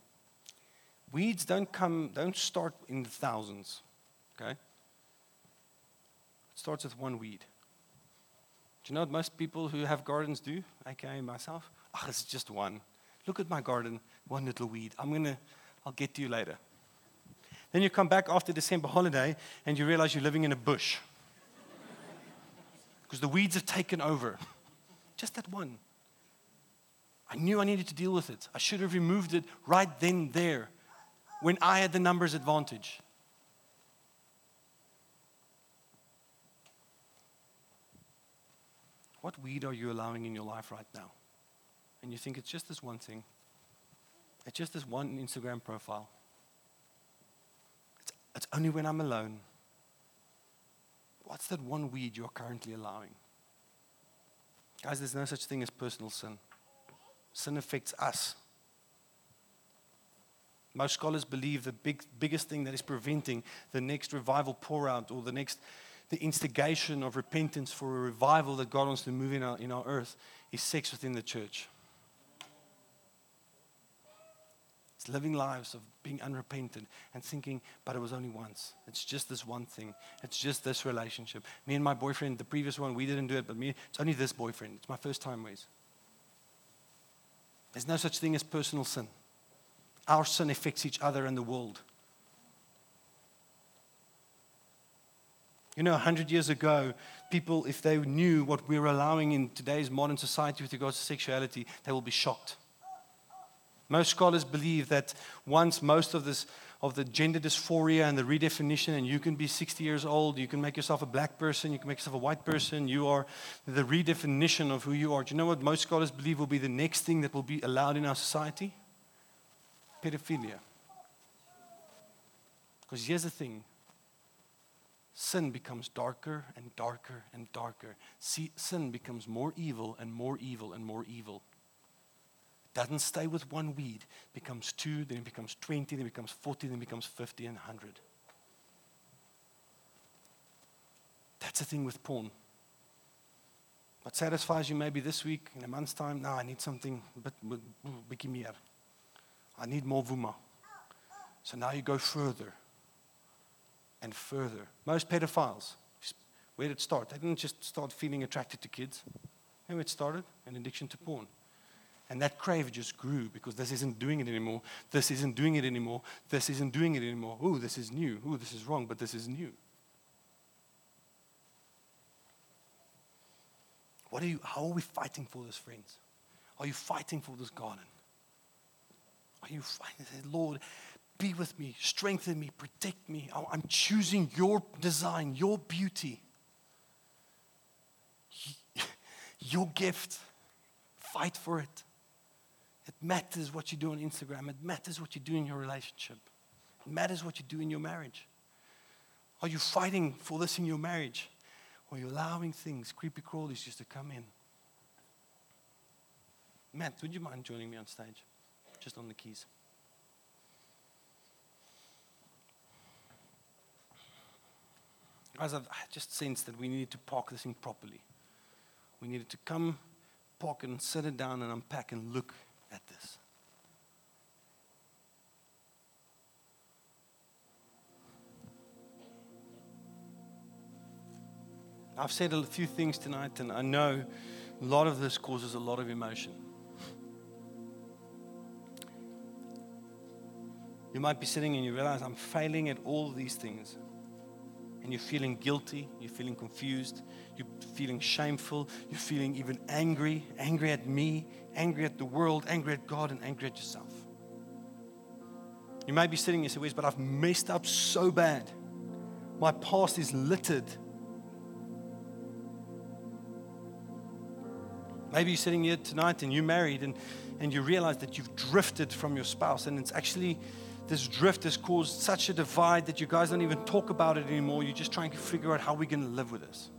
S1: weeds don't come, don't start in the thousands, okay? It starts with one weed. Do you know what most people who have gardens do, aka myself? Oh, it's just one. Look at my garden, one little weed. I'm gonna, I'll get to you later. Then you come back after December holiday and you realize you're living in a bush. Because the weeds have taken over. Just that one. I knew I needed to deal with it. I should have removed it right then, there, when I had the numbers advantage. What weed are you allowing in your life right now? And you think it's just this one thing, it's just this one Instagram profile. It's, it's only when I'm alone. What's that one weed you're currently allowing? Guys, there's no such thing as personal sin. Sin affects us. Most scholars believe the big, biggest thing that is preventing the next revival pour out or the next the instigation of repentance for a revival that God wants to move in our, in our earth is sex within the church. It's living lives of being unrepentant and thinking, but it was only once. It's just this one thing. It's just this relationship. Me and my boyfriend, the previous one, we didn't do it, but me, it's only this boyfriend. It's my first time Wes. There's no such thing as personal sin. Our sin affects each other and the world. You know, 100 years ago, people, if they knew what we're allowing in today's modern society with regards to sexuality, they will be shocked. Most scholars believe that once most of this of the gender dysphoria and the redefinition, and you can be 60 years old, you can make yourself a black person, you can make yourself a white person, you are the redefinition of who you are. Do you know what most scholars believe will be the next thing that will be allowed in our society? Pedophilia. Because here's the thing sin becomes darker and darker and darker. See, sin becomes more evil and more evil and more evil. It doesn't stay with one weed. It becomes two, then it becomes 20, then it becomes 40, then it becomes 50 and 100. That's the thing with porn. What satisfies you maybe this week, in a month's time, now I need something a bit, bit, bit I need more vuma. So now you go further and further. Most pedophiles, where did it start? They didn't just start feeling attracted to kids. Maybe it started? An addiction to porn. And that crave just grew because this isn't doing it anymore. This isn't doing it anymore. This isn't doing it anymore. Ooh, this is new. Ooh, this is wrong, but this is new. What are you, how are we fighting for this, friends? Are you fighting for this garden? Are you fighting? Lord, be with me, strengthen me, protect me. I'm choosing your design, your beauty, your gift. Fight for it. It matters what you do on Instagram, it matters what you do in your relationship, it matters what you do in your marriage. Are you fighting for this in your marriage? Or are you allowing things, creepy crawlies, just to come in? Matt, would you mind joining me on stage? Just on the keys. Guys, I've just sensed that we needed to park this thing properly. We needed to come, pocket and sit it down and unpack and look at this. I've said a few things tonight, and I know a lot of this causes a lot of emotion. You might be sitting and you realize I'm failing at all these things. And you're feeling guilty, you're feeling confused, you're feeling shameful, you're feeling even angry angry at me, angry at the world, angry at God, and angry at yourself. You might be sitting and say, But I've messed up so bad. My past is littered Maybe you're sitting here tonight and you're married and, and you realize that you've drifted from your spouse, and it's actually this drift has caused such a divide that you guys don't even talk about it anymore. You're just trying to figure out how we're going to live with this.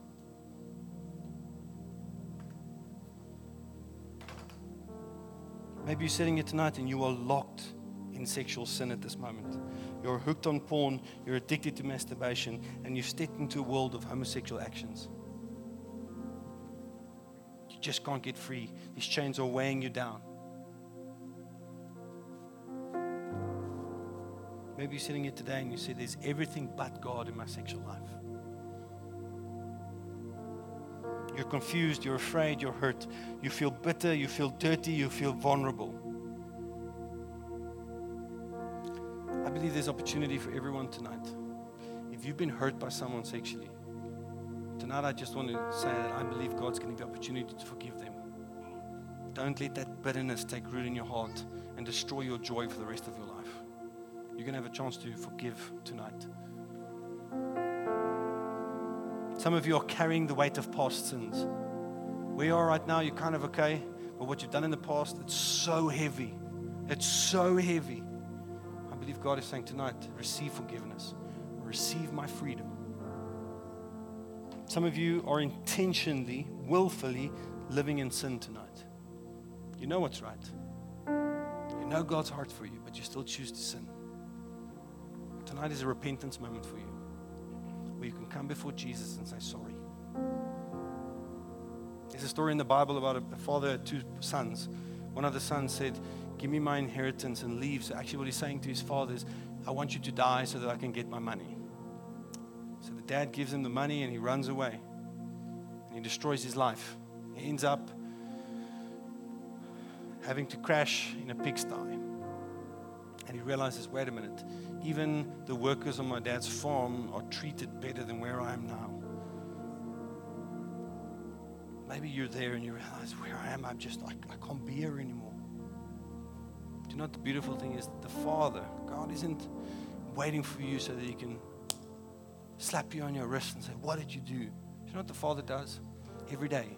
S1: Maybe you're sitting here tonight and you are locked in sexual sin at this moment. You're hooked on porn, you're addicted to masturbation, and you've stepped into a world of homosexual actions You just can't get free. These chains are weighing you down. Maybe you're sitting here today and you say, There's everything but God in my sexual life. You're confused, you're afraid, you're hurt, you feel bitter, you feel dirty, you feel vulnerable. I believe there's opportunity for everyone tonight. If you've been hurt by someone sexually, Tonight, I just want to say that I believe God's going to give you opportunity to forgive them. Don't let that bitterness take root in your heart and destroy your joy for the rest of your life. You're going to have a chance to forgive tonight. Some of you are carrying the weight of past sins. Where you are right now, you're kind of okay, but what you've done in the past, it's so heavy. It's so heavy. I believe God is saying tonight receive forgiveness, receive my freedom. Some of you are intentionally, willfully living in sin tonight. You know what's right. You know God's heart for you, but you still choose to sin. Tonight is a repentance moment for you where you can come before Jesus and say, Sorry. There's a story in the Bible about a father two sons. One of the sons said, Give me my inheritance and leave. So, actually, what he's saying to his father is, I want you to die so that I can get my money. So the dad gives him the money and he runs away. And he destroys his life. He ends up having to crash in a pigsty. And he realizes wait a minute, even the workers on my dad's farm are treated better than where I am now. Maybe you're there and you realize where I am, I'm just, I, I can't be here anymore. Do you know what the beautiful thing is? The Father, God isn't waiting for you so that He can slap you on your wrist and say, What did you do? Do you know what the Father does? Every day,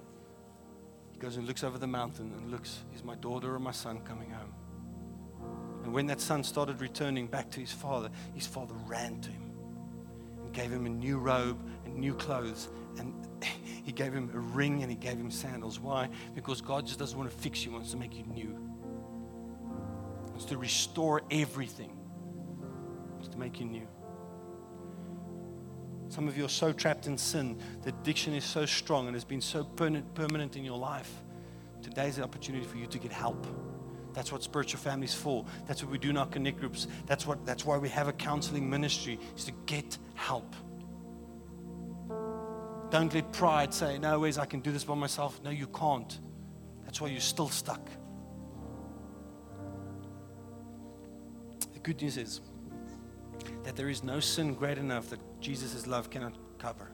S1: He goes and looks over the mountain and looks, Is my daughter or my son coming home? And when that son started returning back to his father, his father ran to him and gave him a new robe and new clothes. And he gave him a ring and he gave him sandals. Why? Because God just doesn't want to fix you, He wants to make you new. He wants to restore everything. He wants to make you new. Some of you are so trapped in sin. The addiction is so strong and has been so permanent in your life. Today's the opportunity for you to get help. That's what spiritual families for. That's what we do in our connect groups. That's what that's why we have a counseling ministry is to get help. Don't let pride say, no ways I can do this by myself. No, you can't. That's why you're still stuck. The good news is that there is no sin great enough that Jesus' love cannot cover.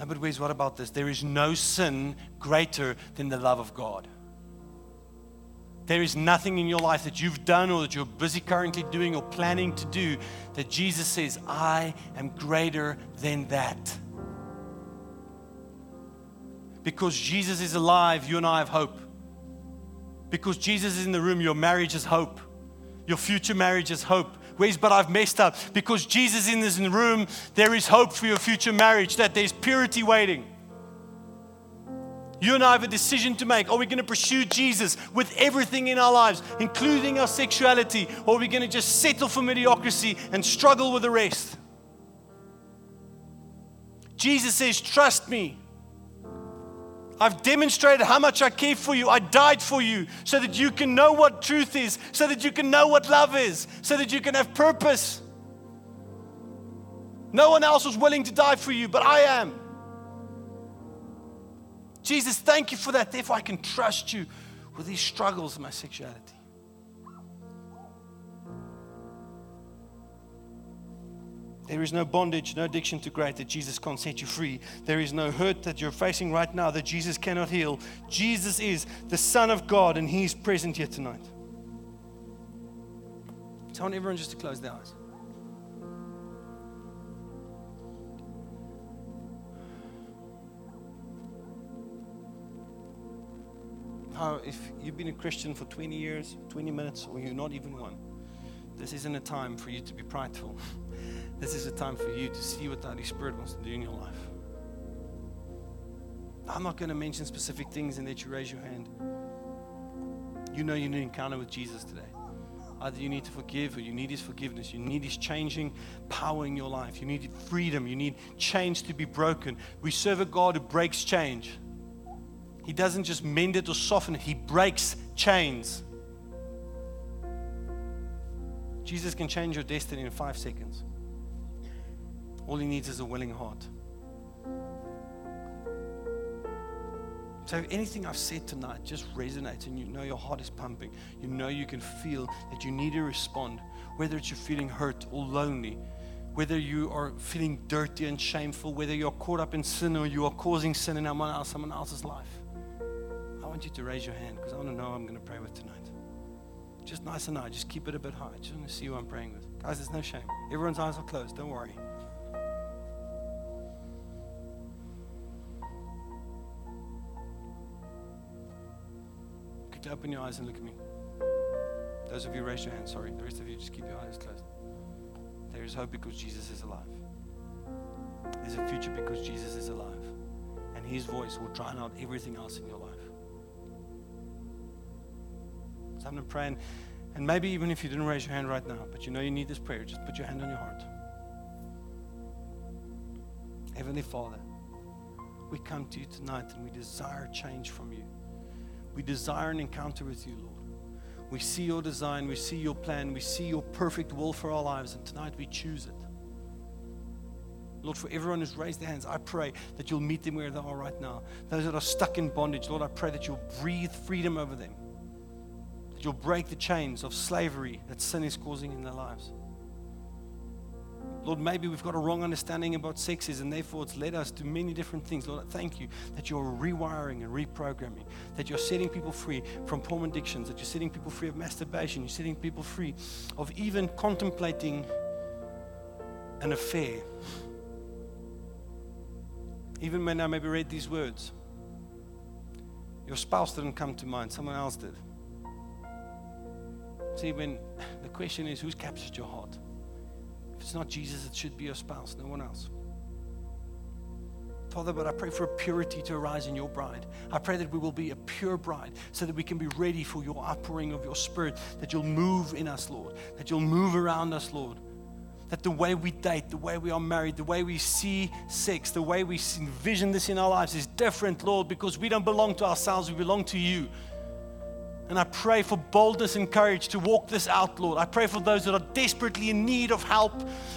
S1: No, but Wes, what about this? There is no sin greater than the love of God. There is nothing in your life that you've done or that you're busy currently doing or planning to do that Jesus says, I am greater than that. Because Jesus is alive, you and I have hope. Because Jesus is in the room, your marriage is hope. Your future marriage is hope. Where's, but I've messed up. Because Jesus is in the room, there is hope for your future marriage, that there's purity waiting. You and I have a decision to make. Are we going to pursue Jesus with everything in our lives, including our sexuality, or are we going to just settle for mediocrity and struggle with the rest? Jesus says, Trust me. I've demonstrated how much I care for you. I died for you so that you can know what truth is, so that you can know what love is, so that you can have purpose. No one else was willing to die for you, but I am. Jesus, thank you for that. Therefore, I can trust you with these struggles of my sexuality. There is no bondage, no addiction to great that Jesus can't set you free. There is no hurt that you're facing right now that Jesus cannot heal. Jesus is the Son of God and He's present here tonight. Want everyone just to close their eyes. Now, if you've been a Christian for 20 years, 20 minutes, or you're not even one, this isn't a time for you to be prideful. This is a time for you to see what the Holy Spirit wants to do in your life. I'm not going to mention specific things and let you raise your hand. You know you need an encounter with Jesus today. Either you need to forgive or you need His forgiveness. You need His changing power in your life. You need freedom. You need change to be broken. We serve a God who breaks change. He doesn't just mend it or soften it, He breaks chains. Jesus can change your destiny in five seconds. All he needs is a willing heart. So, if anything I've said tonight just resonates and you know your heart is pumping, you know you can feel that you need to respond, whether it's you're feeling hurt or lonely, whether you are feeling dirty and shameful, whether you're caught up in sin or you are causing sin in someone, else, someone else's life, want you to raise your hand because I want to know I'm going to pray with tonight. Just nice and high, just keep it a bit high. Just want to see who I'm praying with. Guys, there's no shame. Everyone's eyes are closed, don't worry. Could you open your eyes and look at me. Those of you raise your hand, sorry. The rest of you just keep your eyes closed. There is hope because Jesus is alive. There's a future because Jesus is alive. And his voice will drown out everything else in your life. Going to pray. And, and maybe even if you didn't raise your hand right now, but you know you need this prayer, just put your hand on your heart. Heavenly Father, we come to you tonight and we desire change from you. We desire an encounter with you, Lord. We see your design, we see your plan, we see your perfect will for our lives, and tonight we choose it. Lord, for everyone who's raised their hands, I pray that you'll meet them where they are right now. Those that are stuck in bondage, Lord, I pray that you'll breathe freedom over them. You'll break the chains of slavery that sin is causing in their lives. Lord, maybe we've got a wrong understanding about sexes and therefore it's led us to many different things. Lord, thank you that you're rewiring and reprogramming, that you're setting people free from porn addictions, that you're setting people free of masturbation, you're setting people free of even contemplating an affair. Even when I maybe read these words, your spouse didn't come to mind, someone else did. See, when the question is, who's captured your heart? If it's not Jesus, it should be your spouse, no one else. Father, but I pray for a purity to arise in your bride. I pray that we will be a pure bride so that we can be ready for your outpouring of your spirit, that you'll move in us, Lord, that you'll move around us, Lord. That the way we date, the way we are married, the way we see sex, the way we envision this in our lives is different, Lord, because we don't belong to ourselves, we belong to you. And I pray for boldness and courage to walk this out, Lord. I pray for those that are desperately in need of help,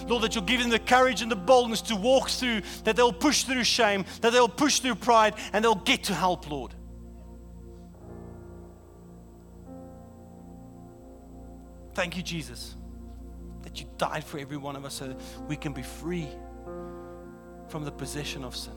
S1: Lord, that you'll give them the courage and the boldness to walk through, that they'll push through shame, that they'll push through pride, and they'll get to help, Lord. Thank you, Jesus, that you died for every one of us so we can be free from the possession of sin.